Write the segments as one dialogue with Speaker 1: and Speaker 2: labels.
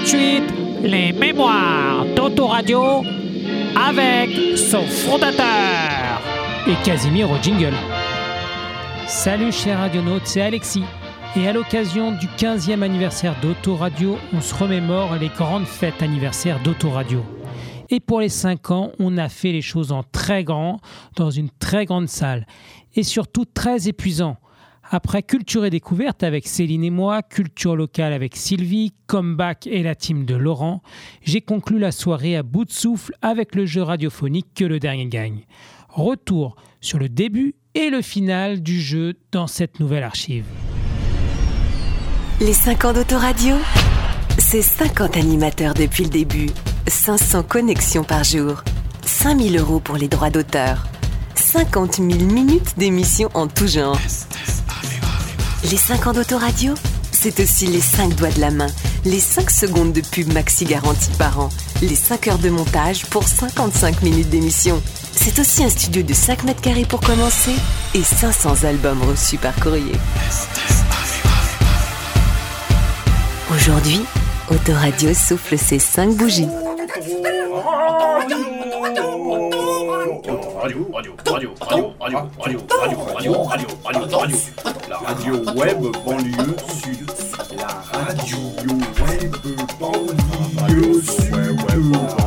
Speaker 1: de suite les mémoires d'Autoradio avec son fondateur
Speaker 2: et Casimir au jingle. Salut chers radionautes, c'est Alexis. Et à l'occasion du 15e anniversaire d'Autoradio, on se remémore les grandes fêtes anniversaires d'Autoradio. Et pour les 5 ans, on a fait les choses en très grand, dans une très grande salle. Et surtout très épuisant. Après Culture et Découverte avec Céline et moi, Culture locale avec Sylvie, Comeback et la team de Laurent, j'ai conclu la soirée à bout de souffle avec le jeu radiophonique Que le dernier gagne. Retour sur le début et le final du jeu dans cette nouvelle archive.
Speaker 3: Les 5 ans d'autoradio, c'est 50 animateurs depuis le début, 500 connexions par jour, 5000 euros pour les droits d'auteur, 50 000 minutes d'émission en tout genre. Les 5 ans d'autoradio, c'est aussi les 5 doigts de la main, les 5 secondes de pub maxi garantie par an, les 5 heures de montage pour 55 minutes d'émission. C'est aussi un studio de 5 mètres carrés pour commencer et 500 albums reçus par courrier. Aujourd'hui, Autoradio souffle ses 5 bougies.
Speaker 4: Radio, radio, radio, radio, radio, radio, radio, radio, radio, radio, radio. La radio web banlieue sud. La radio web banlieue sud.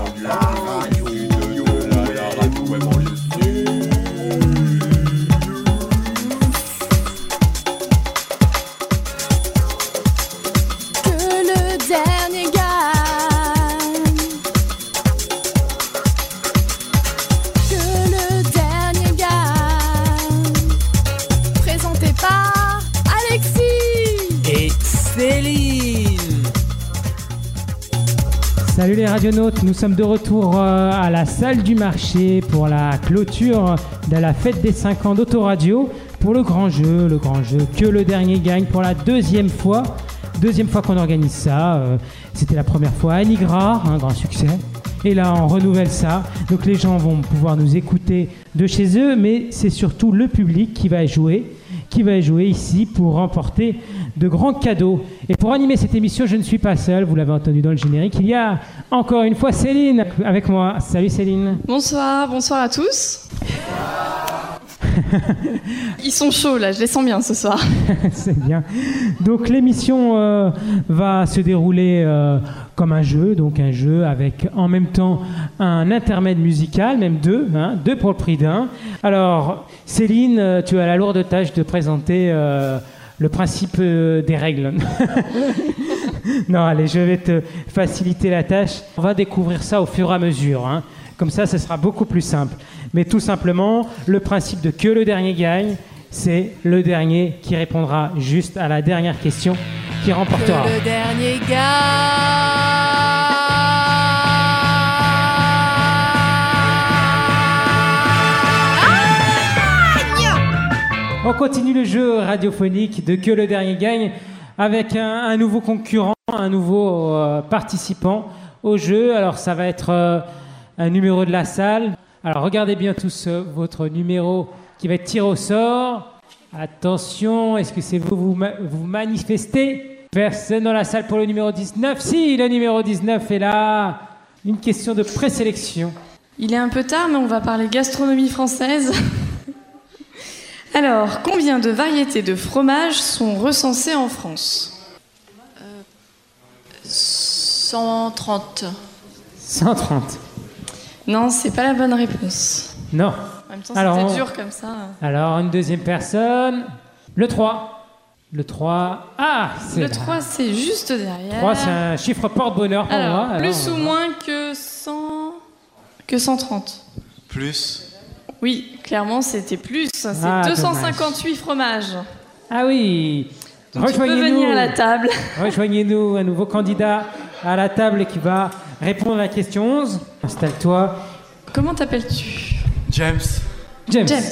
Speaker 2: Nous sommes de retour euh, à la salle du marché pour la clôture de la fête des 5 ans d'Autoradio pour le grand jeu, le grand jeu que le dernier gagne pour la deuxième fois. Deuxième fois qu'on organise ça. euh, C'était la première fois à Nigra, un grand succès. Et là, on renouvelle ça. Donc les gens vont pouvoir nous écouter de chez eux, mais c'est surtout le public qui va jouer, qui va jouer ici pour remporter de grands cadeaux. Et pour animer cette émission, je ne suis pas seul, vous l'avez entendu dans le générique. Il y a encore une fois Céline avec moi. Salut Céline.
Speaker 5: Bonsoir, bonsoir à tous. Ils sont chauds là, je les sens bien ce soir.
Speaker 2: C'est bien. Donc l'émission euh, va se dérouler euh, comme un jeu, donc un jeu avec en même temps un intermède musical, même deux, hein, deux pour le prix d'un. Alors Céline, euh, tu as la lourde tâche de présenter euh, le principe euh, des règles. non, allez, je vais te faciliter la tâche. On va découvrir ça au fur et à mesure. hein. Comme ça, ce sera beaucoup plus simple. Mais tout simplement, le principe de que le dernier gagne, c'est le dernier qui répondra juste à la dernière question qui remportera.
Speaker 5: le dernier gagne.
Speaker 2: On continue le jeu radiophonique de que le dernier gagne avec un, nouveau concurrent, un nouveau euh, participant au jeu. Alors ça va être euh, un numéro de la salle. Alors regardez bien tous votre numéro qui va être tiré au sort. Attention, est-ce que c'est vous, vous vous manifestez? Personne dans la salle pour le numéro 19 Si, le numéro 19 est là. Une question de présélection.
Speaker 5: Il est un peu tard, mais on va parler gastronomie française. Alors, combien de variétés de fromages sont recensées en France?
Speaker 6: 130.
Speaker 2: 130.
Speaker 5: Non, c'est pas la bonne réponse.
Speaker 2: Non.
Speaker 5: En même temps,
Speaker 2: Alors,
Speaker 5: c'était
Speaker 2: on-
Speaker 5: dur comme ça.
Speaker 2: Alors, une deuxième personne. Le 3. Le 3. Ah c'est
Speaker 5: Le
Speaker 2: là.
Speaker 5: 3, c'est juste derrière.
Speaker 2: 3, c'est un chiffre porte-bonheur pour
Speaker 5: Alors,
Speaker 2: moi.
Speaker 5: plus
Speaker 2: Alors,
Speaker 5: ou moins que 100... que 130
Speaker 7: Plus.
Speaker 5: Oui, clairement, c'était plus. C'est
Speaker 2: Ah,
Speaker 5: 258 fromages.
Speaker 2: Ah oui
Speaker 5: Donc, tu peux venir à la table.
Speaker 2: Rejoignez-nous, un nouveau candidat à la table qui va répondre à la question 11. Installe-toi.
Speaker 5: Comment t'appelles-tu?
Speaker 7: James.
Speaker 2: James.
Speaker 5: James.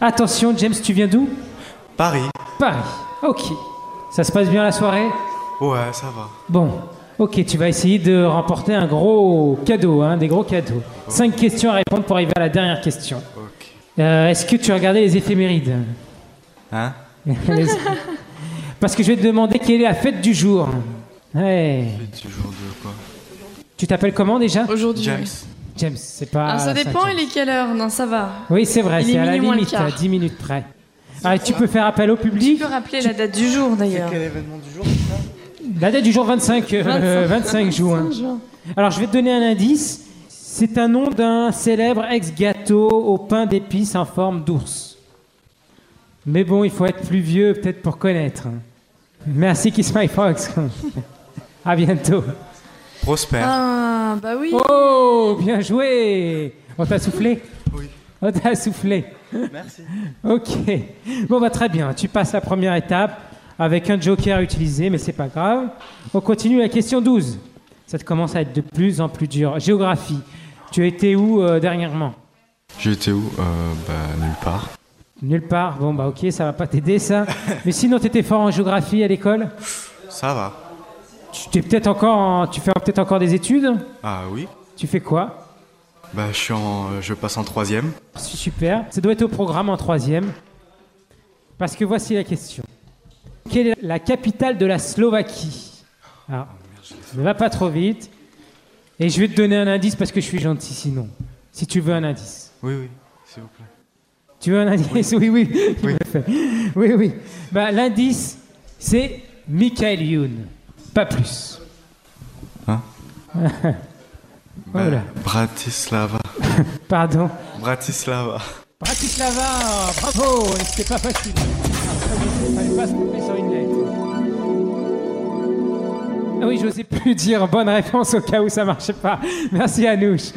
Speaker 2: Attention, James, tu viens d'où?
Speaker 7: Paris.
Speaker 2: Paris. Ok. Ça se passe bien la soirée?
Speaker 7: Ouais, ça va.
Speaker 2: Bon. Ok, tu vas essayer de remporter un gros cadeau, hein, des gros cadeaux. Cinq questions à répondre pour arriver à la dernière question. Euh, Est-ce que tu as regardé les éphémérides
Speaker 7: Hein
Speaker 2: Les- Parce que je vais te demander quelle est la fête du jour. Ouais.
Speaker 7: De quoi
Speaker 2: Tu t'appelles comment déjà
Speaker 5: Aujourd'hui.
Speaker 7: James.
Speaker 2: James, c'est pas.
Speaker 5: Ah, ça dépend, il est quelle heure Non, ça va.
Speaker 2: Oui, c'est vrai,
Speaker 5: il est
Speaker 2: c'est à la limite, à 10 minutes près. Ah, tu peux faire appel au
Speaker 5: Tu
Speaker 2: public.
Speaker 5: peux rappeler la date du jour d'ailleurs.
Speaker 7: événement du jour
Speaker 2: La date du jour 25, euh, 25 juin.
Speaker 5: 25 juin.
Speaker 2: Alors, je vais te donner un indice. C'est un nom d'un célèbre ex-gâteau au pain d'épices en forme d'ours. Mais bon, il faut être plus vieux peut-être pour connaître. Merci Kiss My Fox. à bientôt.
Speaker 7: Prosper.
Speaker 5: Ah, bah oui.
Speaker 2: Oh, bien joué. On t'a soufflé
Speaker 7: Oui.
Speaker 2: On t'a soufflé.
Speaker 7: Merci.
Speaker 2: Ok. Bon, bah très bien. Tu passes la première étape avec un joker utilisé, mais c'est pas grave. On continue la question 12. Ça te commence à être de plus en plus dur. Géographie. Tu étais où euh, dernièrement?
Speaker 7: J'étais où? Euh, Bah, nulle part.
Speaker 2: Nulle part? Bon, bah ok, ça va pas t'aider ça. Mais sinon, t'étais fort en géographie à l'école?
Speaker 7: Ça va.
Speaker 2: Tu t'es peut-être encore, en- tu fais peut-être encore des études?
Speaker 7: Ah oui
Speaker 2: Tu fais quoi?
Speaker 7: Bah, je suis en. Je passe en troisième.
Speaker 2: Super. Ça doit être au programme en troisième. Parce que voici la question. Quelle est la capitale de la Slovaquie? Alors, ne va pas trop vite. Et je vais te donner un indice parce que je suis gentil sinon. Si tu veux un indice.
Speaker 7: Oui, oui, s'il vous plaît.
Speaker 2: Tu veux un indice? Oui, oui.
Speaker 7: Oui.
Speaker 2: Oui, oui. Bah, L'indice, c'est Michael Youn. Pas plus.
Speaker 7: Hein?
Speaker 2: Oh là.
Speaker 7: Bah, Bratislava.
Speaker 2: Pardon?
Speaker 7: Bratislava.
Speaker 2: Bratislava, bravo, c'était pas facile. Oui, j'osais plus dire bonne réponse au cas où ça marchait pas. Merci Anouche.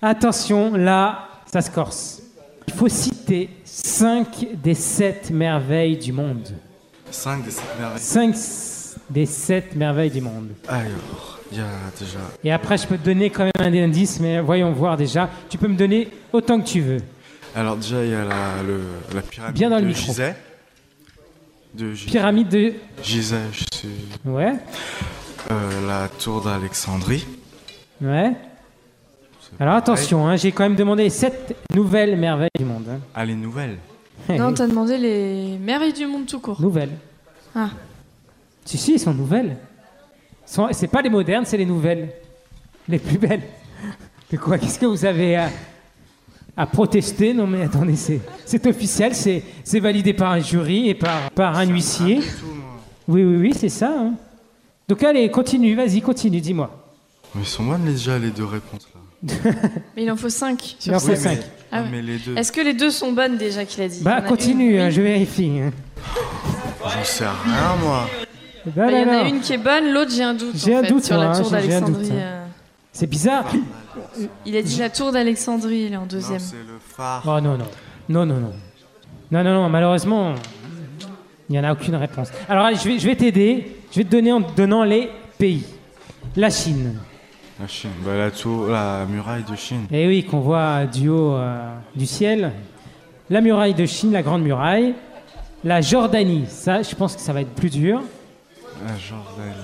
Speaker 2: Attention, là, ça se corse. Il faut citer 5 des 7 merveilles du monde.
Speaker 7: 5 des 7 merveilles.
Speaker 2: 5 des 7 merveilles du monde.
Speaker 7: Alors, il y a déjà.
Speaker 2: Et après, je peux te donner quand même un indice, mais voyons voir déjà. Tu peux me donner autant que tu veux.
Speaker 7: Alors, déjà, il y a la, le, la pyramide
Speaker 2: Bien dans le
Speaker 7: de
Speaker 2: micro.
Speaker 7: Gizeh. De Gizeh.
Speaker 2: Pyramide de...
Speaker 7: Gizeh, je sais.
Speaker 2: Ouais,
Speaker 7: Euh, la tour d'Alexandrie.
Speaker 2: ouais. Alors attention, hein, j'ai quand même demandé 7 nouvelles merveilles du monde. hein.
Speaker 7: Ah, les nouvelles.
Speaker 5: Non, t'as demandé les merveilles du monde tout court.
Speaker 2: Nouvelles.
Speaker 5: Ah.
Speaker 2: Si, si, elles sont nouvelles. Sont- C'est pas les modernes, c'est les nouvelles. Les plus belles. Mais quoi, qu'est-ce que vous avez à, à protester Non mais attendez, c'est c'est officiel, c'est c'est validé par un jury et par, par un huissier. Oui, oui, oui, c'est ça. hein. Donc allez, continue, vas-y, continue, dis-moi.
Speaker 7: Mais ils sont bonnes déjà les deux réponses là.
Speaker 5: Mais il en faut 5
Speaker 2: Il en faut cinq.
Speaker 5: Ah ouais.
Speaker 7: mais les deux.
Speaker 5: Est-ce que les deux sont bonnes déjà qu'il a dit?
Speaker 2: Bah continue,
Speaker 5: une,
Speaker 2: hein,
Speaker 5: oui.
Speaker 2: je vérifie. hein.
Speaker 7: J'en sais rien moi.
Speaker 2: Non,
Speaker 5: Bah, Il y en a une qui est bonne, l'autre j'ai un doute.
Speaker 2: J'ai un
Speaker 5: fait,
Speaker 2: doute,
Speaker 5: sur la tour d'Alexandrie.
Speaker 2: hein. C'est bizarre.
Speaker 5: Il a dit la tour d'Alexandrie, il est en
Speaker 7: Non,
Speaker 5: deuxième.
Speaker 7: c'est le phare.
Speaker 2: Oh non, non. Non, non, non. Non, non, non, malheureusement, il n'y en a aucune réponse. Alors, allez, je vais, je vais t'aider. Je vais te donner en te donnant les pays. La Chine.
Speaker 7: La Chine. Bah, la tour, la muraille de Chine.
Speaker 2: Eh oui, qu'on voit du haut euh, du ciel. La muraille de Chine, la grande muraille. La Jordanie, ça, je pense que ça va être plus dur.
Speaker 7: La Jordanie.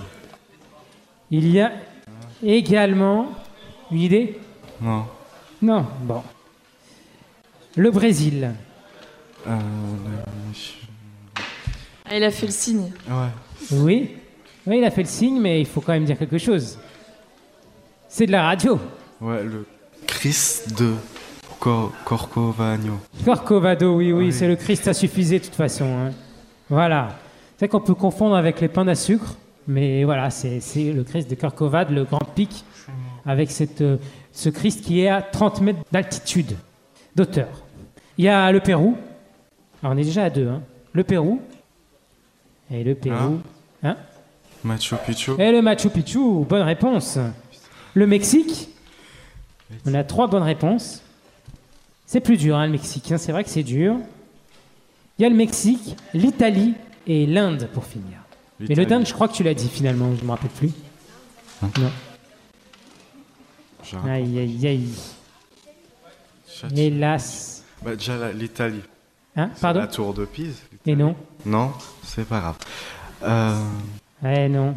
Speaker 2: Il y a également une idée
Speaker 7: Non.
Speaker 2: Non, bon. Le Brésil.
Speaker 7: Euh,
Speaker 5: Ah, il a fait le signe.
Speaker 7: Ouais.
Speaker 2: Oui. Oui, il a fait le signe, mais il faut quand même dire quelque chose. C'est de la radio.
Speaker 7: Ouais, le Christ de Cor- Corcovagno.
Speaker 2: Corcovado, oui, oui,
Speaker 7: Oui.
Speaker 2: c'est le Christ à suffiser de toute façon. hein. Voilà. C'est qu'on peut confondre avec les pains à sucre, mais voilà, c'est le Christ de Corcovado, le grand pic, avec cette, euh, ce Christ qui est à 30 mètres d'altitude, d'auteur. Il y a le Pérou. Alors on est déjà à deux. hein. Le Pérou. Et le Pérou. Hein
Speaker 7: Machu Picchu.
Speaker 2: Et le Machu Picchu, bonne réponse. Le Mexique, on a trois bonnes réponses. C'est plus dur, hein, le Mexique, hein, c'est vrai que c'est dur. Il y a le Mexique, l'Italie et l'Inde pour finir. Mais le. Dinde, je crois que tu l'as dit finalement, je ne me rappelle plus.
Speaker 7: Hein
Speaker 2: non.
Speaker 7: J'ai-
Speaker 2: Aïe, aïe, aïe. Hélas.
Speaker 7: Bah, déjà la- l'Italie.
Speaker 2: Hein,
Speaker 7: C'est
Speaker 2: pardon
Speaker 7: La tour de Pise.
Speaker 2: Et non
Speaker 7: Non, c'est pas grave. Euh,
Speaker 2: Eh non.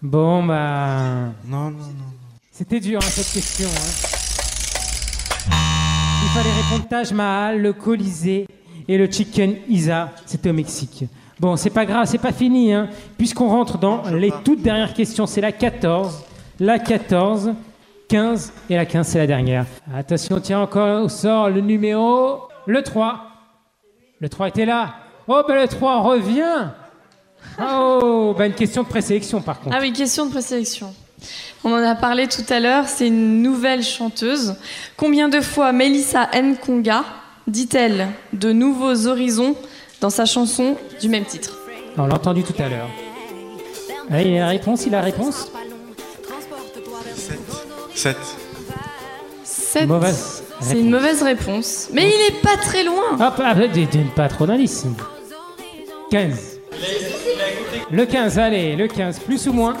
Speaker 2: Bon, bah.
Speaker 7: non, non, non.
Speaker 2: C'était dur, hein, cette question. hein. Il fallait répondre Taj Mahal, le Colisée et le Chicken Isa. C'était au Mexique. Bon, c'est pas grave, c'est pas fini, hein, puisqu'on rentre dans les toutes dernières questions. C'est la 14, la 14, 15 et la 15, c'est la dernière. Attention, tiens encore au sort le numéro, le 3. Le 3 était là. Oh, ben le 3 revient. Oh, ben une question de présélection par contre.
Speaker 5: Ah oui, question de présélection. On en a parlé tout à l'heure, c'est une nouvelle chanteuse. Combien de fois Melissa Nkonga dit-elle de nouveaux horizons dans sa chanson du même titre
Speaker 2: On l'a entendu tout à l'heure. Ah, il a la réponse, il a la réponse
Speaker 7: 7.
Speaker 5: Sept.
Speaker 2: Mauvaise
Speaker 5: C'est une mauvaise réponse. Mais il est pas très loin.
Speaker 2: Hop, ah, donne pas trop d'indices. 15. Le 15, allez, le 15, plus ou moins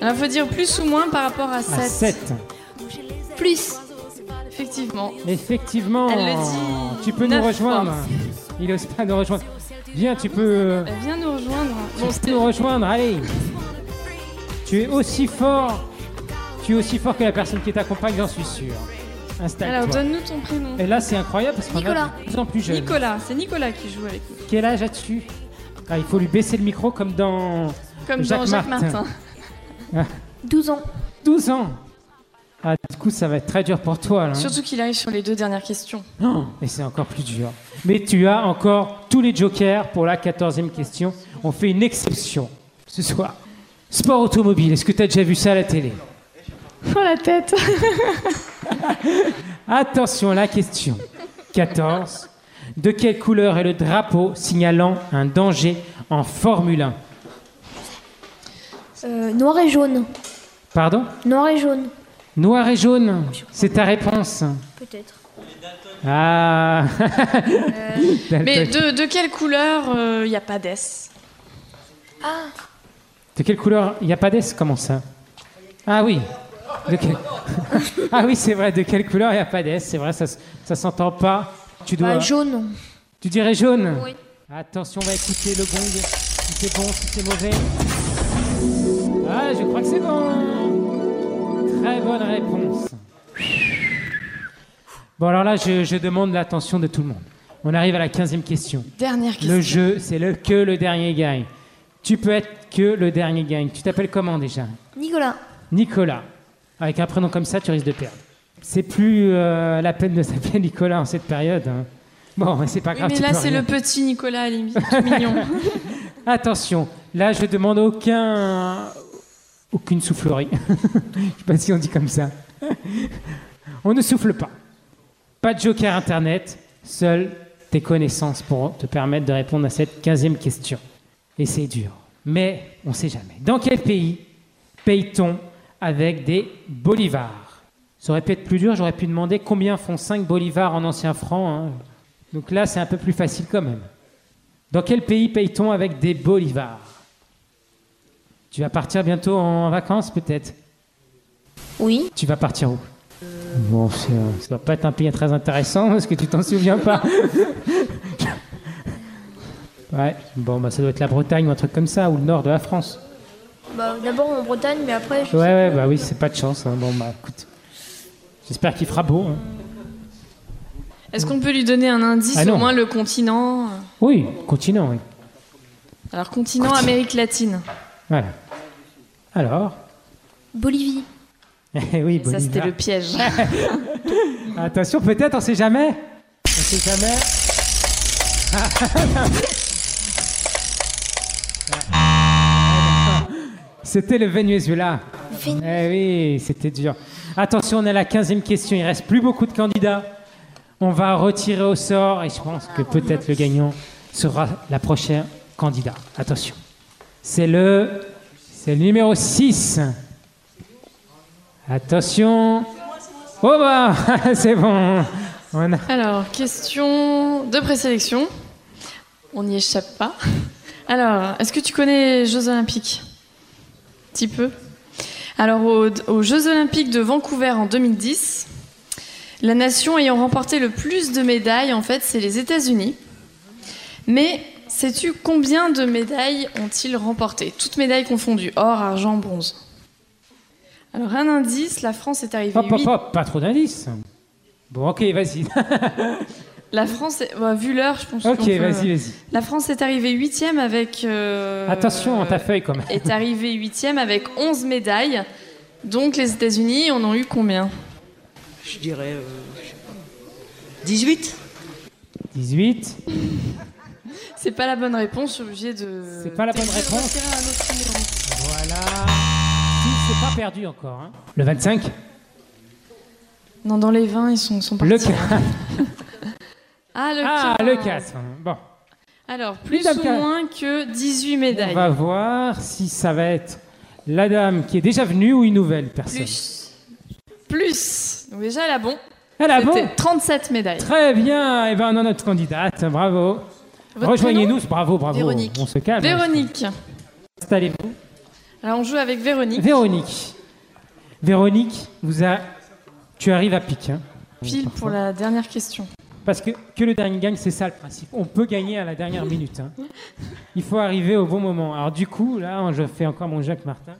Speaker 5: Alors, faut dire plus ou moins par rapport à
Speaker 2: À
Speaker 5: 7.
Speaker 2: 7.
Speaker 5: Plus. Effectivement.
Speaker 2: Effectivement,
Speaker 5: Elle le dit
Speaker 2: tu peux nous rejoindre.
Speaker 5: fois.
Speaker 2: Il ose pas nous rejoindre. Viens, tu peux,
Speaker 5: Elle vient nous rejoindre.
Speaker 2: tu
Speaker 5: Bon,
Speaker 2: peux nous rejoindre, allez. Tu es aussi fort, tu es aussi fort que la personne qui t'accompagne, j'en suis sûr.
Speaker 5: Alors, donne-nous ton prénom.
Speaker 2: Et là, c'est incroyable parce qu'on a
Speaker 6: Nicolas.
Speaker 2: de plus en plus jeune.
Speaker 5: Nicolas. C'est Nicolas qui joue avec nous.
Speaker 2: Quel âge as-tu? Ah, Il faut lui baisser le micro comme dans
Speaker 5: Comme
Speaker 2: Jacques
Speaker 5: dans Jacques
Speaker 2: Martin.
Speaker 5: Martin.
Speaker 6: 12 ans.
Speaker 2: 12 ans. Ah, du coup, ça va être très dur pour toi. Là, hein.
Speaker 5: Surtout qu'il arrive sur les deux dernières questions.
Speaker 2: Oh, et c'est encore plus dur. Mais tu as encore tous les jokers pour la 14e question. On fait une exception ce soir. Sport automobile, est-ce que tu as déjà vu ça à la télé?
Speaker 5: Oh la tête
Speaker 2: Attention, la question 14. De quelle couleur est le drapeau signalant un danger en Formule 1
Speaker 6: Euh, noir et jaune.
Speaker 2: Pardon?
Speaker 6: Noir et jaune.
Speaker 2: Noir et jaune, c'est ta réponse.
Speaker 6: Peut-être.
Speaker 2: Ah
Speaker 5: Mais de, de quelle couleur il n'y a pas d'S?
Speaker 2: De quelle couleur Il n'y a pas d'S? Comment ça? Ah oui. De quel- ah oui, c'est vrai. De quelle couleur il n'y a pas d'S? C'est vrai, ça, ça s'entend pas. Tu dois.
Speaker 6: Bah, jaune.
Speaker 2: Tu dirais jaune?
Speaker 6: Oui.
Speaker 2: Attention, on va écouter le gong. Si c'est bon, si c'est mauvais. Ah, je crois que c'est bon. Très bonne réponse. Bon, alors là, je, je demande l'attention de tout le monde. On arrive à la 15e question.
Speaker 5: Dernière question.
Speaker 2: Le jeu, c'est le que le dernier gagne. Tu peux être que le dernier gagne. Tu t'appelles comment déjà?
Speaker 6: Nicolas.
Speaker 2: Nicolas. Avec un prénom comme ça, tu risques de perdre. C'est plus euh, la peine de s'appeler Nicolas en cette période. hein. Bon, mais c'est pas
Speaker 5: Oui,
Speaker 2: grave.
Speaker 5: mais
Speaker 2: tu
Speaker 5: là,
Speaker 2: peux
Speaker 5: c'est
Speaker 2: rien.
Speaker 5: le petit Nicolas, à la limite, tout mignon.
Speaker 2: Attention, là, je demande aucun, aucune soufflerie. je sais pas si on dit comme ça. on ne souffle pas. Pas de joker internet, seules tes connaissances pour te permettre de répondre à cette 15e question. Et c'est dur, mais on ne sait jamais. Dans quel pays paye-t-on avec des bolivars? Ça aurait pu être plus dur, j'aurais pu demander combien font 5 bolivars en ancien franc. hein. Donc là, c'est un peu plus facile quand même. Dans quel pays paye-t-on avec des bolivars? Tu vas partir bientôt en vacances peut-être?
Speaker 6: Oui.
Speaker 2: Tu vas partir où? Bon, c'est, euh, ça va pas être un pays très intéressant parce que tu t'en souviens pas. ouais, bon, bah ça doit être la Bretagne ou un truc comme ça, ou le nord de la France.
Speaker 6: Bah, d'abord en Bretagne, mais après. je
Speaker 2: Ouais, ouais, bah oui, c'est pas de chance. hein. Bon, bah écoute. J'espère qu'il fera beau. hein.
Speaker 5: Est-ce qu'on peut lui donner un indice,
Speaker 2: Ah
Speaker 5: au moins le continent?
Speaker 2: Oui, continent, oui.
Speaker 5: Alors, continent Amérique latine.
Speaker 2: Voilà. Alors
Speaker 6: Bolivie.
Speaker 2: Eh oui,
Speaker 5: Ça, c'était le piège.
Speaker 2: Attention, peut-être, on sait jamais. On sait jamais. C'était le Venezuela.
Speaker 6: Ven-
Speaker 2: Eh oui, c'était dur. Attention, on est à la 15e question. Il reste plus beaucoup de candidats. On va retirer au sort et je pense que peut-être le gagnant sera la prochaine candidat. Attention. C'est le, c'est le numéro 6. Attention. Oh bah, c'est bon.
Speaker 5: Alors, question de présélection. On n'y échappe pas. Alors, est-ce que tu connais les Jeux Olympiques? Un petit peu. Alors, aux, aux Jeux Olympiques de Vancouver en 2010, la nation ayant remporté le plus de médailles, en fait, c'est les États-Unis. Mais sais-tu combien de médailles ont-ils remporté Toutes médailles confondues, or, argent, bronze. Alors, un indice, la France est arrivée
Speaker 2: Hop, hop, hop, pas trop d'indices. Bon, ok, vas-y.
Speaker 5: La France, est... ouais, vu l'heure, je pense
Speaker 2: Ok,
Speaker 5: qu'on peut-
Speaker 2: vas-y, vas-y.
Speaker 5: La France est arrivée huitième avec... euh,
Speaker 2: Attention à ta feuille quand même.
Speaker 5: Est arrivée huitième avec 11 médailles. Donc les États-Unis en ont eu combien?
Speaker 8: Je dirais. euh, je sais pas. 18
Speaker 2: 18.
Speaker 5: C'est pas la bonne réponse, je suis obligée de...
Speaker 2: C'est pas la bonne réponse. Voilà. Si, c'est pas perdu encore. hein. Le 25
Speaker 5: Non, dans les 20, ils sont, sont partis.
Speaker 2: Le 4.
Speaker 5: Ah, le
Speaker 2: Ah,
Speaker 5: 15.
Speaker 2: le 4. Bon,
Speaker 5: Alors, plus ou moins que 18
Speaker 2: on
Speaker 5: médailles.
Speaker 2: va voir si ça va être la dame qui est déjà venue ou une nouvelle personne.
Speaker 5: Plus. Plus. Donc déjà, elle a bon.
Speaker 2: Elle a bon
Speaker 5: C'était 37 médailles.
Speaker 2: Très bien. Et ben, on a notre candidate. Bravo. Rejoignez-nous. Bravo, bravo.
Speaker 8: Véronique.
Speaker 2: On se calme.
Speaker 5: Véronique.
Speaker 2: Installez-vous.
Speaker 5: Alors, on joue avec Véronique.
Speaker 2: Véronique. Véronique, vous a... tu arrives à pic. hein.
Speaker 5: Pile pour la dernière question.
Speaker 2: Parce que, que le dernier gagne, c'est ça le principe. On peut gagner à la dernière minute. hein. Il faut arriver au bon moment. Alors du coup, là, je fais encore mon Jacques Martin.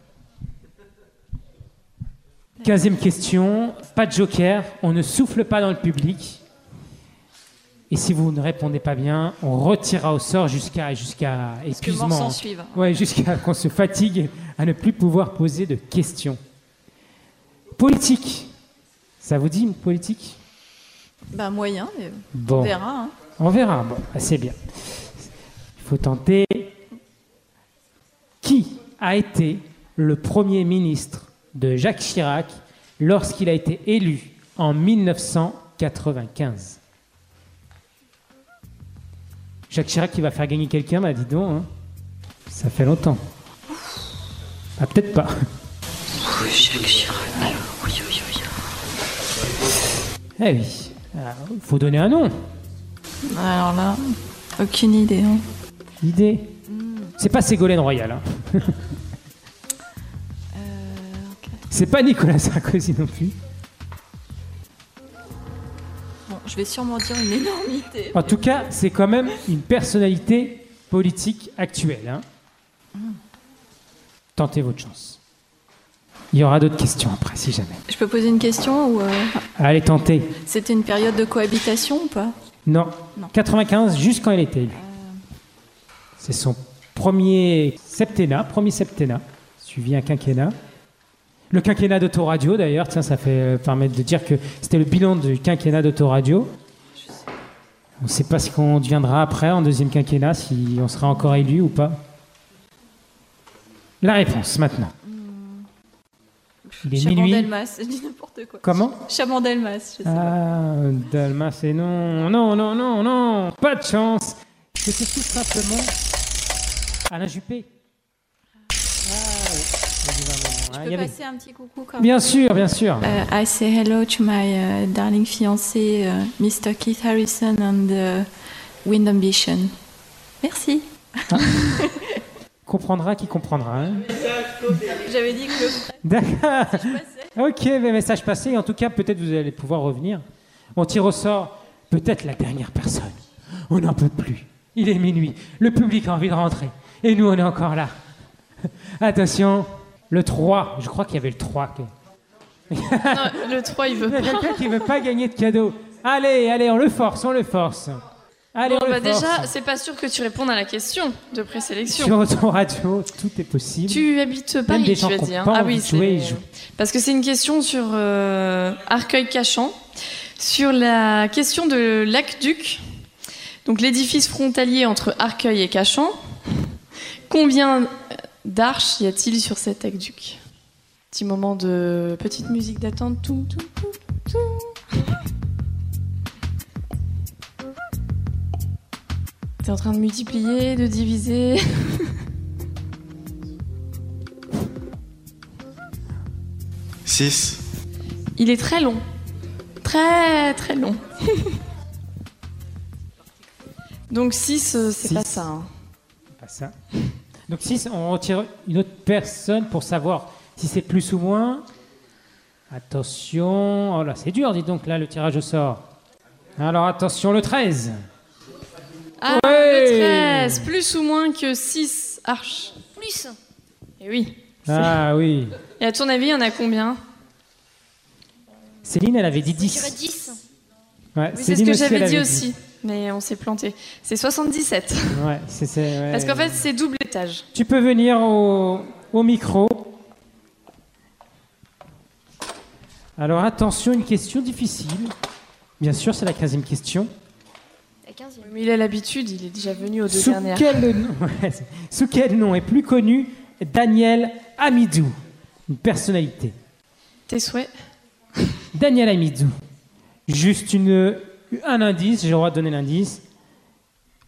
Speaker 2: 15 question, pas de joker, on ne souffle pas dans le public. Et si vous ne répondez pas bien, on retirera au sort jusqu'à jusqu'à épuisement. Ouais, jusqu'à qu'on se fatigue à ne plus pouvoir poser de questions. Politique. Ça vous dit une politique?
Speaker 8: Bah, moyen, mais
Speaker 2: Bon.
Speaker 8: on verra. hein.
Speaker 2: On verra. Bon, assez bien. Il faut tenter. Qui a été le premier ministre de Jacques Chirac lorsqu'il a été élu en 1995 Jacques Chirac qui va faire gagner quelqu'un, bah dis donc, hein. ça fait longtemps. Ah, peut-être pas. Eh oui, il faut donner un nom.
Speaker 8: Alors là, aucune idée. hein.
Speaker 2: Idée C'est pas Ségolène Royal. hein.
Speaker 8: Euh,
Speaker 2: C'est pas Nicolas Sarkozy non plus.
Speaker 8: Je vais sûrement dire une énormité.
Speaker 2: En tout cas, c'est quand même une personnalité politique actuelle. hein. Tentez votre chance. Il y aura d'autres questions après, si jamais.
Speaker 8: Je peux poser une question ou euh,
Speaker 2: Allez, tentez.
Speaker 8: c'était une période de cohabitation ou pas?
Speaker 2: Non.
Speaker 8: Non.
Speaker 2: 95, juste quand il était élu. C'est son premier septennat, premier septennat, suivi un quinquennat. Le quinquennat d'Autoradio, d'ailleurs, tiens, ça fait euh, permettre de dire que c'était le bilan du quinquennat d'Autoradio. On ne sait pas ce qu'on deviendra après, en deuxième quinquennat, si on sera encore élu ou pas. La réponse, maintenant. Il est minuit.
Speaker 8: Chaban-Delmas, je dis n'importe quoi.
Speaker 2: Comment?
Speaker 8: Chaban-Delmas, je sais pas.
Speaker 2: Ah, Dalma, c'est non. Non, non, non, non. Pas de chance. C'était tout simplement Alain Juppé. Ah, oui. Ah,
Speaker 8: peux passer un petit coucou quand même
Speaker 2: Bien sûr, bien sûr.
Speaker 8: Uh, I say hello to my uh, darling fiancé, uh, Mr. Keith Harrison and uh, Wind Ambition. Merci.
Speaker 2: Comprendra qui comprendra. hein.
Speaker 8: J'avais dit que
Speaker 2: D'accord. Ok, mais message passé. En tout cas, peut-être vous allez pouvoir revenir. On tire au sort peut-être la dernière personne. On n'en peut plus. Il est minuit. Le public a envie de rentrer. Et nous, on est encore là. Attention, le 3. Je crois qu'il y avait le 3. qui-
Speaker 5: Non, le 3, il veut
Speaker 2: Il y a
Speaker 5: pas.
Speaker 2: quelqu'un qui veut pas gagner de cadeau. Allez, allez, on le force, on le force. Allez,
Speaker 5: Bon,
Speaker 2: on
Speaker 5: bah
Speaker 2: le force.
Speaker 5: déjà, c'est pas sûr que tu répondes à la question de présélection.
Speaker 2: Sur ton radio, tout est possible.
Speaker 5: Tu habites Paris,
Speaker 2: des
Speaker 5: tu
Speaker 2: gens
Speaker 5: vas dire.
Speaker 2: pas
Speaker 5: Ah oui,
Speaker 2: jouer,
Speaker 5: c'est
Speaker 2: jouent.
Speaker 5: parce que c'est une question sur euh, Arcueil-Cachan, sur la question de l'aqueduc. Donc l'édifice frontalier entre Arcueil et Cachan. Combien d'arches y a-t-il sur cet aqueduc? Petit moment de petite musique d'attente. Tout, tout, tout, tout. T'es en train de multiplier, de diviser.
Speaker 7: Six.
Speaker 5: Il est très long. Très très long. Donc 6, c'est
Speaker 2: Six.
Speaker 5: pas ça. hein.
Speaker 2: Pas ça. Donc si on retire une autre personne pour savoir si c'est plus ou moins. Attention. Oh là, c'est dur, dis donc, là, le tirage au sort. Alors attention, le 13.
Speaker 5: Ah,
Speaker 2: Ouais.
Speaker 5: le 13, plus ou moins que 6 arches.
Speaker 6: Plus.
Speaker 5: Et oui.
Speaker 2: Ah oui.
Speaker 5: Et à ton avis, il y en a combien?
Speaker 2: Céline, elle avait dit
Speaker 6: Je dirais
Speaker 2: 10.
Speaker 6: 10.
Speaker 2: Ouais,
Speaker 5: Oui, c'est ce que j'avais dit aussi, mais on s'est planté. C'est 77.
Speaker 2: Ouais, c'est, c'est- ouais.
Speaker 5: Parce qu'en fait, c'est double étage.
Speaker 2: Tu peux venir au, au micro. Alors attention, une question difficile. Bien sûr, c'est la 15e question.
Speaker 6: La 15
Speaker 5: Mais il a l'habitude, il est déjà venu aux deux
Speaker 2: Sous
Speaker 5: dernières.
Speaker 2: quel, nom, ouais, c'est- sous quel nom est plus connu Daniel Amidou? Une personnalité.
Speaker 5: Tes souhaits
Speaker 2: Daniel Amidou. Juste une, un indice, j'ai le droit de donner l'indice.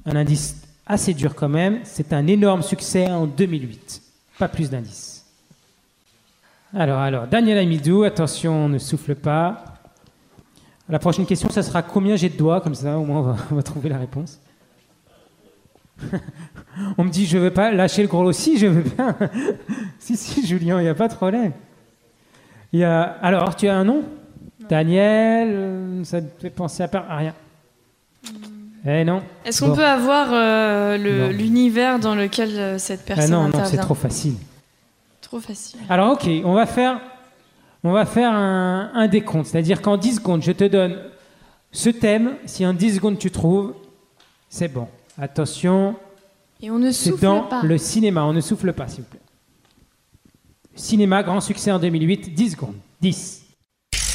Speaker 2: Un indice assez dur quand même. C'est un énorme succès en 2008. Pas plus d'indices. Alors, alors, Daniel Amidou, attention, ne souffle pas. La prochaine question, ça sera combien j'ai de doigts, comme ça au moins on va, trouver la réponse. on me dit, je veux pas lâcher le gros. Si, je veux bien. si, si, Julien, il n'y a pas de problème. Alors, tu as un nom? Daniel, euh, ça te fait penser à, rien. Eh non.
Speaker 5: Est-ce qu'on
Speaker 2: Bon.
Speaker 5: peut avoir euh, l'univers dans lequel euh, cette
Speaker 2: Ah
Speaker 5: personne
Speaker 2: non, non, c'est trop facile.
Speaker 5: Trop facile.
Speaker 2: Alors, ok, on va faire, on va faire un, un décompte. C'est-à-dire qu'en 10 secondes, je te donne ce thème. Si en 10 secondes tu trouves, c'est bon. Attention,
Speaker 5: Et on ne
Speaker 2: c'est
Speaker 5: souffle
Speaker 2: dans
Speaker 5: pas.
Speaker 2: le cinéma. On ne souffle pas, s'il vous plaît. Cinéma, grand succès en 2008, 10 secondes. 10.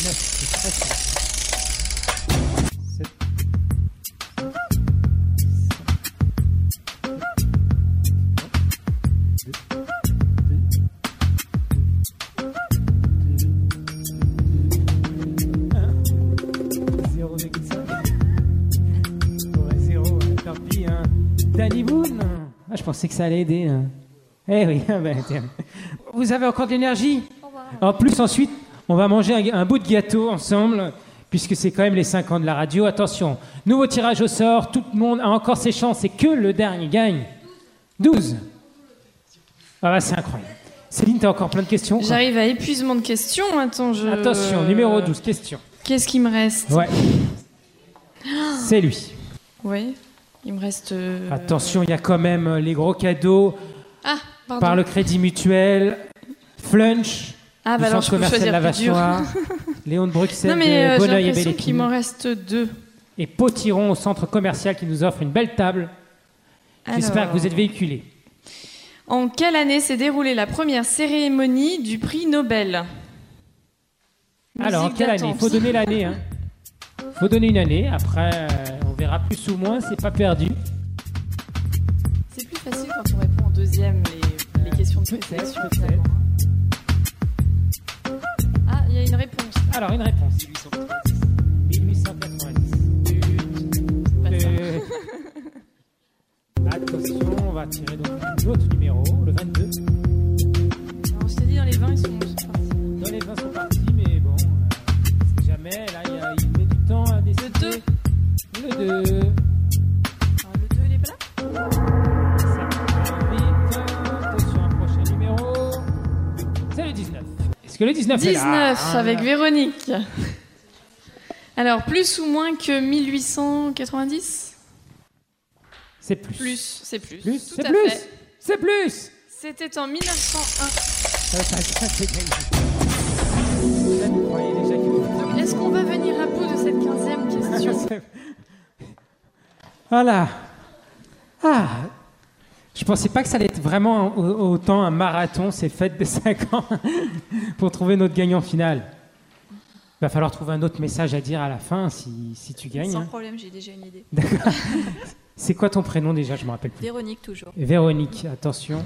Speaker 2: 9, c'est très simple. Danny Boone ah, Je pensais que ça allait aider. hein. Eh oui, ah ben. Vous avez encore de l'énergie? En plus, ensuite, on va manger un, un bout de gâteau ensemble, puisque c'est quand même les 5 ans de la radio. Attention, nouveau tirage au sort, tout le monde a encore ses chances, et que le dernier gagne. 12 Ah bah, c'est incroyable. Céline, t'as encore plein de questions
Speaker 5: J'arrive à épuisement de questions. Attends, je.
Speaker 2: Attention, numéro 12, question.
Speaker 5: Qu'est-ce qui me reste?
Speaker 2: Ouais. C'est lui.
Speaker 5: Ouais. Il me reste. euh,
Speaker 2: Attention, il y a quand même les gros cadeaux
Speaker 5: Ah, pardon.
Speaker 2: par le Crédit Mutuel, Flunch,
Speaker 5: ah,
Speaker 2: du
Speaker 5: bah alors je
Speaker 2: commercial
Speaker 5: dur.
Speaker 2: Lavachois, Léon de Bruxelles,
Speaker 5: Non, mais euh, j'ai l'impression qu'il m'en reste deux.
Speaker 2: et Potiron au centre commercial qui nous offre une belle table. J'espère que vous êtes véhiculés.
Speaker 5: En quelle année s'est déroulée la première cérémonie du prix Nobel?
Speaker 2: Alors,
Speaker 5: Musique
Speaker 2: quelle année? Il faut donner l'année. Hein. faut donner une année. Après, euh, on verra plus ou moins. C'est pas perdu.
Speaker 5: C'est plus facile quand on répond en deuxième les, les questions de présélection. Il y a une réponse.
Speaker 2: Alors, une réponse. 1890.
Speaker 5: Pas ça.
Speaker 2: Euh, Attention, on va tirer donc un autre numéro, le 22.
Speaker 5: Non, je t'ai dit dans les 20, ils sont, ils sont partis.
Speaker 2: Dans les 20 sont partis, mais bon, euh, jamais. Là, il, y a- il met du temps à décider.
Speaker 5: Le 2
Speaker 2: Le 2. Est-ce que le 19 est là
Speaker 5: 19
Speaker 2: Ah,
Speaker 5: avec Véronique. Alors, plus ou moins que 1890
Speaker 2: C'est plus.
Speaker 5: Plus, c'est plus.
Speaker 2: Plus C'est plus. C'est plus
Speaker 5: C'était en 1901.
Speaker 2: Ça, ça, ça, c'est gagné. Là, vous croyez déjà qu'il
Speaker 5: Donc, est-ce qu'on va venir à bout de cette 15e question?
Speaker 2: Voilà. Ah Je pensais pas que ça allait être vraiment au- autant un marathon, ces fêtes de 5 ans, pour trouver notre gagnant final. Il va falloir trouver un autre message à dire à la fin si, si tu gagnes.
Speaker 8: Sans
Speaker 2: hein.
Speaker 8: problème, j'ai déjà une idée.
Speaker 2: C'est quoi ton prénom déjà? Je me rappelle plus.
Speaker 8: Véronique, toujours.
Speaker 2: Véronique, attention.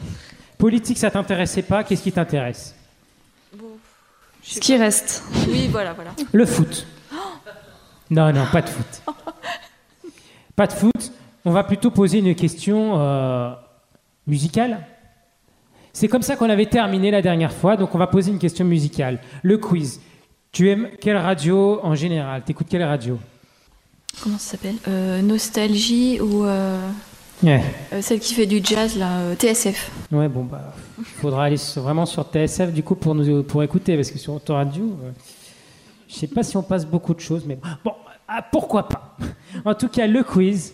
Speaker 2: Politique, ça t'intéressait pas? Qu'est-ce qui t'intéresse?
Speaker 8: Bon,
Speaker 5: Ce qui reste.
Speaker 8: Oui, voilà, voilà.
Speaker 2: Le foot. Non, non, pas de foot. Pas de foot. On va plutôt poser une question euh, musicale. C'est comme ça qu'on avait terminé la dernière fois, donc on va poser une question musicale. Le quiz. Tu aimes quelle radio en général? T'écoutes quelle radio?
Speaker 8: Comment ça s'appelle? Euh, Nostalgie ou euh,
Speaker 2: Ouais.
Speaker 8: euh, celle qui fait du jazz, là, TSF.
Speaker 2: Ouais, bon, bah, il faudra aller sur- vraiment sur TSF du coup pour, nous, pour écouter, parce que sur Autoradio, je sais pas si on passe beaucoup de choses, mais bon, ah, pourquoi pas? En tout cas, le quiz,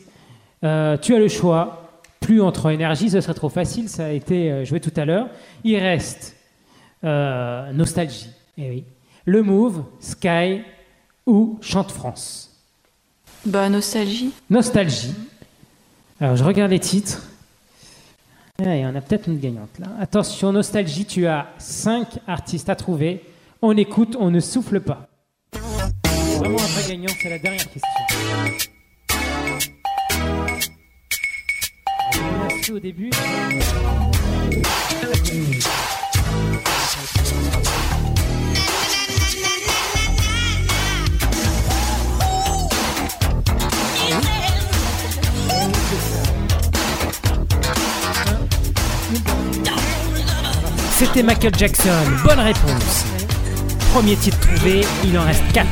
Speaker 2: tu as le choix. Plus entre énergie, ce serait trop facile, ça a été euh, joué tout à l'heure. Il reste euh, Nostalgie, eh oui. Le Move, Sky ou Chante France.
Speaker 8: Bah, nostalgie.
Speaker 2: Nostalgie. Alors, je regarde les titres. Et on a peut-être une gagnante là. Attention, Nostalgie, tu as 5 artistes à trouver. On écoute, on ne souffle pas. Vraiment un vrai gagnant, c'est la dernière question. Au début. C'était Michael Jackson. Bonne réponse. Premier titre trouvé, il en reste 4.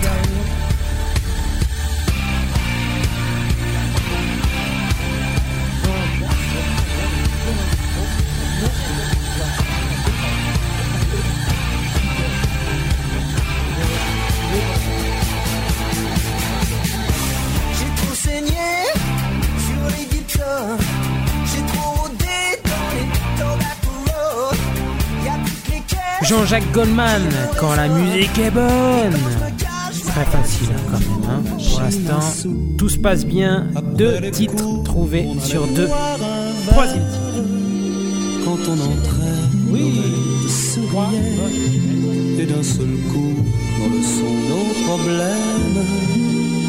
Speaker 2: Jean-Jacques Goldman, quand la musique est bonne. Très facile hein, quand même. hein. Pour l'instant, tout se passe bien. Deux titres trouvés sur deux. Troisième titre.
Speaker 9: Quand on entrait,
Speaker 2: Oui.
Speaker 9: et d'un seul coup, dans le son, nos problèmes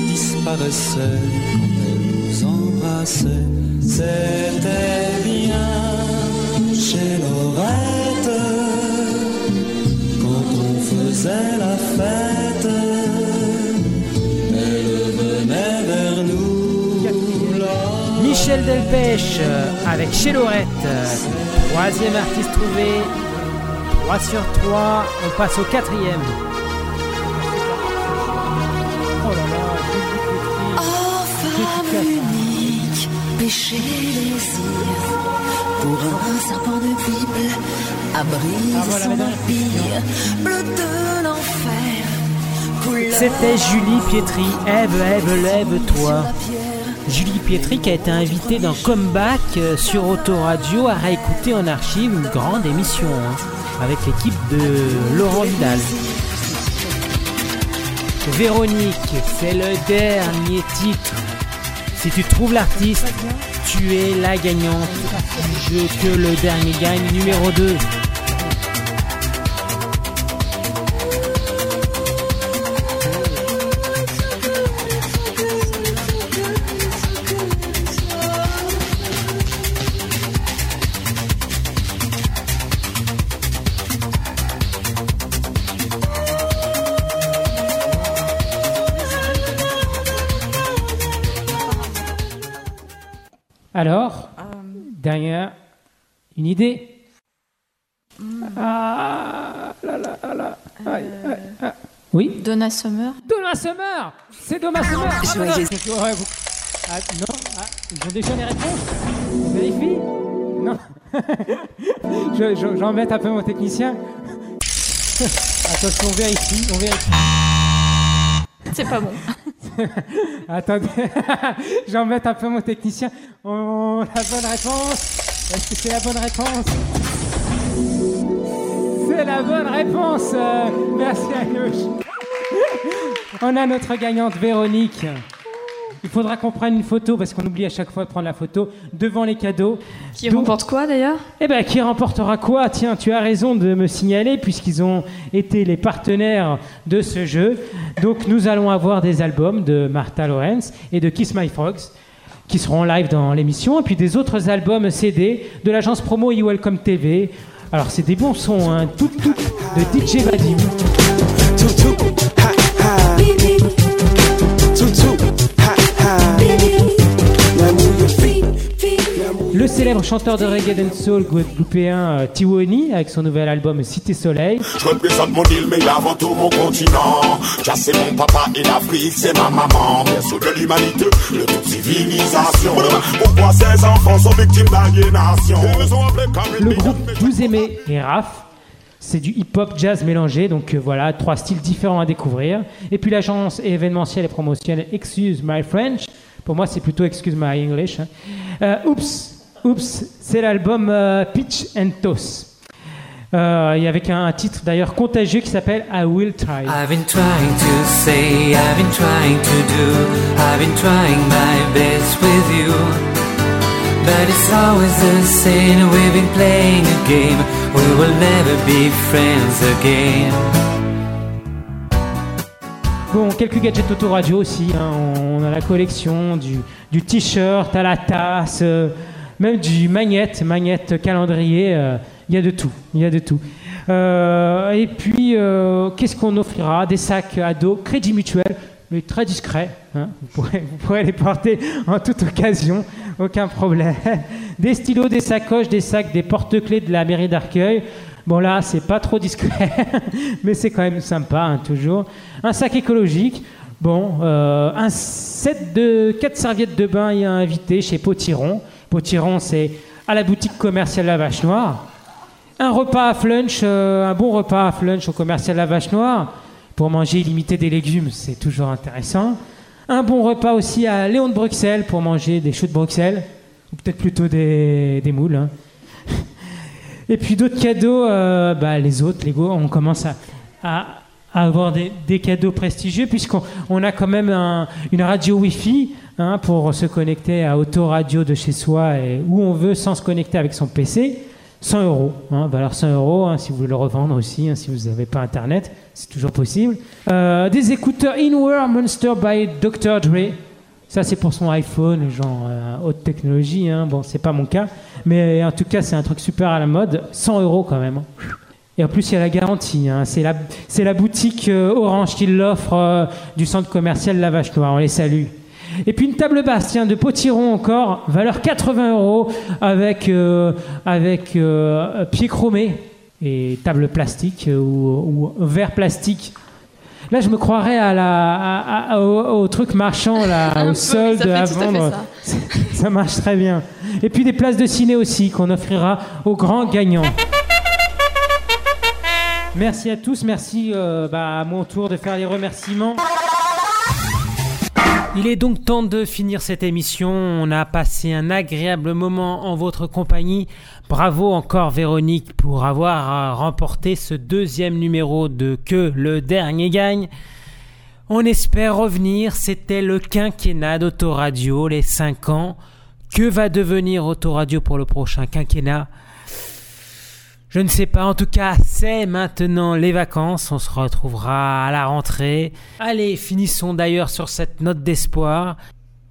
Speaker 9: disparaissaient quand elle nous embrassait. C'était bien chez Lorette faisait la fête. Elle venait vers nous.
Speaker 2: Michel Delpech euh, avec Chez Lorette. Euh, Troisième artiste trouvé. 3 sur 3. On passe au quatrième.
Speaker 3: Un serpent de Bible, abrise
Speaker 2: Ah, voilà,
Speaker 3: son
Speaker 2: madame.
Speaker 3: empire, bleu de l'enfer, couleur
Speaker 2: C'était Julie Pietri. Ève, Ève, lève-toi. Julie Pietri qui a été invitée dans Comeback euh, sur Autoradio à réécouter en archive une grande émission hein, avec l'équipe de Laurent Vidal. Véronique, c'est le dernier titre. Si tu trouves l'artiste, tu es la gagnante du jeu que le dernier gagne numéro 2. Alors, dernière, une idée Ah là là là là. Aïe, aïe, ah. Oui
Speaker 8: Donna Summer.
Speaker 2: Donna Summer C'est Donna Summer
Speaker 3: Joyeux-
Speaker 2: Ouais, vous- Ah, non, ah, ils ont déjà les réponses On Vérifie Non Je- je- J'embête un peu mon technicien. Attention, on vérifie, on vérifie.
Speaker 8: C'est pas bon.
Speaker 2: Attendez, j'embête un peu mon technicien. On la bonne réponse. Est-ce que c'est la bonne réponse? C'est la bonne réponse. Euh, Merci Anouche. On a notre gagnante Véronique. Il faudra qu'on prenne une photo parce qu'on oublie à chaque fois de prendre la photo devant les cadeaux.
Speaker 5: Qui
Speaker 2: Donc-
Speaker 5: remporte quoi d'ailleurs
Speaker 2: eh ben, qui remportera quoi Tiens, tu as raison de me signaler puisqu'ils ont été les partenaires de ce jeu. Donc, nous allons avoir des albums de Martha Lawrence et de Kiss My Frogs qui seront en live dans l'émission, et puis des autres albums CD de l'agence promo e Welcome TV. Alors, c'est des bons sons, hein, tout, tout, de DJ Vadim. Le célèbre chanteur de reggae dancehall guadeloupéen euh, Tiwoni avec son nouvel album Cité Soleil.
Speaker 10: Je représente mon île, mais avant tout mon continent. Car c'est mon papa et l'Afrique, c'est ma maman. Berceau de l'humanité, de toute civilisation. Pourquoi ces enfants sont victimes d'aliénation? Ils sont appelés comme
Speaker 2: Le groupe Vous aimez et Raf. C'est du hip-hop jazz mélangé, donc euh, voilà, trois styles différents à découvrir. Et puis l'agence événementielle et promotionnelle Excuse My French. Pour moi, c'est plutôt Excuse My English. hein. Euh, Oops, Oops, c'est l'album euh, Pitch and Toss. Euh, et avec un, un titre d'ailleurs contagieux qui s'appelle I Will Try.
Speaker 11: I've been trying to say, I've been trying to do, I've been trying my best with you. But it's always the same, we've been playing a game, we will never be friends again.
Speaker 2: Bon, quelques gadgets autoradio aussi. hein. On a la collection du, du t-shirt à la tasse, euh, même du magnète, magnète calendrier. euh, Il y a de tout. Il y a de tout. Euh, et puis, euh, qu'est-ce qu'on offrira? Des sacs à dos, crédit mutuel, mais très discret. hein. Vous, pourrez, les porter en toute occasion, aucun problème. Des stylos, des sacoches, des sacs, des porte-clés de la mairie d'Arcueil. Bon là, c'est pas trop discret, mais c'est quand même sympa, hein, toujours. Un sac écologique. Bon, un set de quatre serviettes de bain et un invité chez Potiron. Potiron, c'est à la boutique commerciale La Vache Noire. Un repas à flunch, euh, un bon repas à flunch au commercial La Vache Noire pour manger illimité des légumes, c'est toujours intéressant. Un bon repas aussi à Léon de Bruxelles pour manger des choux de Bruxelles, ou peut-être plutôt des, moules. hein. Et puis d'autres cadeaux, euh, bah, les autres, les on commence à, avoir des, cadeaux prestigieux puisqu'on on a quand même un- une radio Wi-Fi hein, pour se connecter à Autoradio de chez soi et où on veut sans se connecter avec son PC. 100 euros, hein, valeur 100 euros, hein, si vous voulez le revendre aussi, hein, si vous n'avez pas Internet, c'est toujours possible. Euh, des écouteurs In-Ear Monster by Dr. Dre. Ça, c'est pour son iPhone, genre euh, haute technologie. Bon, c'est pas mon cas. Mais en tout cas, c'est un truc super à la mode. 100 euros quand même. Et en plus, il y a la garantie. C'est la, boutique euh, Orange qui l'offre du centre commercial La Vache. On les salue. Et puis une table basse, tiens, de potiron encore, valeur 80 euros, avec, euh, avec euh, pied chromé et table plastique euh, ou, ou verre plastique. Là, je me croirais à la, à- à- au, au truc marchand, là, au solde
Speaker 5: fait
Speaker 2: à vendre. ça marche très bien. Et puis des places de ciné aussi qu'on offrira aux grands gagnants. Merci à tous, merci euh, bah, à mon tour de faire les remerciements. Il est donc temps de finir cette émission. On a passé un agréable moment en votre compagnie. Bravo encore Véronique pour avoir euh, remporté ce deuxième numéro de Que le dernier gagne. On espère revenir. C'était le quinquennat d'Autoradio, les 5 ans. Que va devenir Autoradio pour le prochain quinquennat? Je ne sais pas, en tout cas, c'est maintenant les vacances, on se retrouvera à la rentrée. Allez, finissons d'ailleurs sur cette note d'espoir.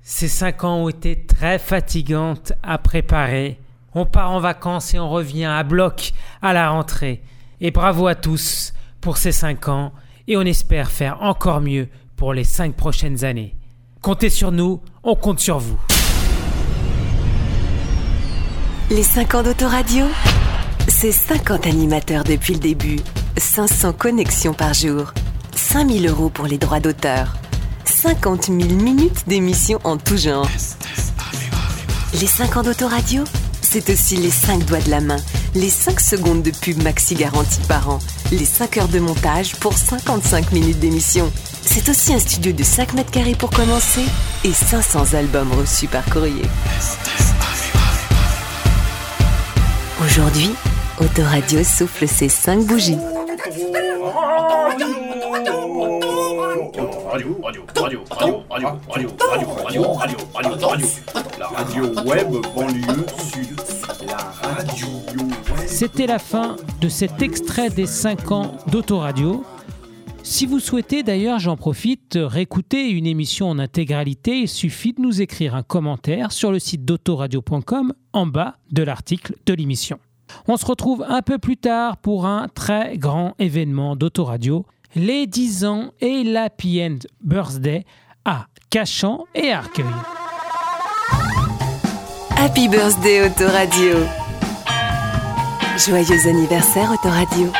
Speaker 2: Ces cinq ans ont été très fatigantes à préparer. On part en vacances et on revient à bloc à la rentrée. Et bravo à tous pour ces cinq ans et on espère faire encore mieux pour les cinq prochaines années. Comptez sur nous, on compte sur vous.
Speaker 3: Les 5 ans d'Autoradio, c'est 50 animateurs depuis le début, 500 connexions par jour, 5000 euros pour les droits d'auteur, 50 000 minutes d'émissions en tout genre. Les 5 ans d'Autoradio, c'est aussi les 5 doigts de la main, les 5 secondes de pub maxi garantie par an, les 5 heures de montage pour 55 minutes d'émission. C'est aussi un studio de 5 mètres carrés pour commencer et 500 albums reçus par courrier. Aujourd'hui, Autoradio souffle ses 5 bougies.
Speaker 2: C'était la fin de cet extrait des 5 ans d'Autoradio. Si vous souhaitez d'ailleurs, j'en profite, réécouter une émission en intégralité, il suffit de nous écrire un commentaire sur le site d'autoradio.com en bas de l'article de l'émission. On se retrouve un peu plus tard pour un très grand événement d'Autoradio, les 10 ans et l'Happy End Birthday à Cachan et Arcueil.
Speaker 3: Happy birthday Autoradio. Joyeux anniversaire Autoradio.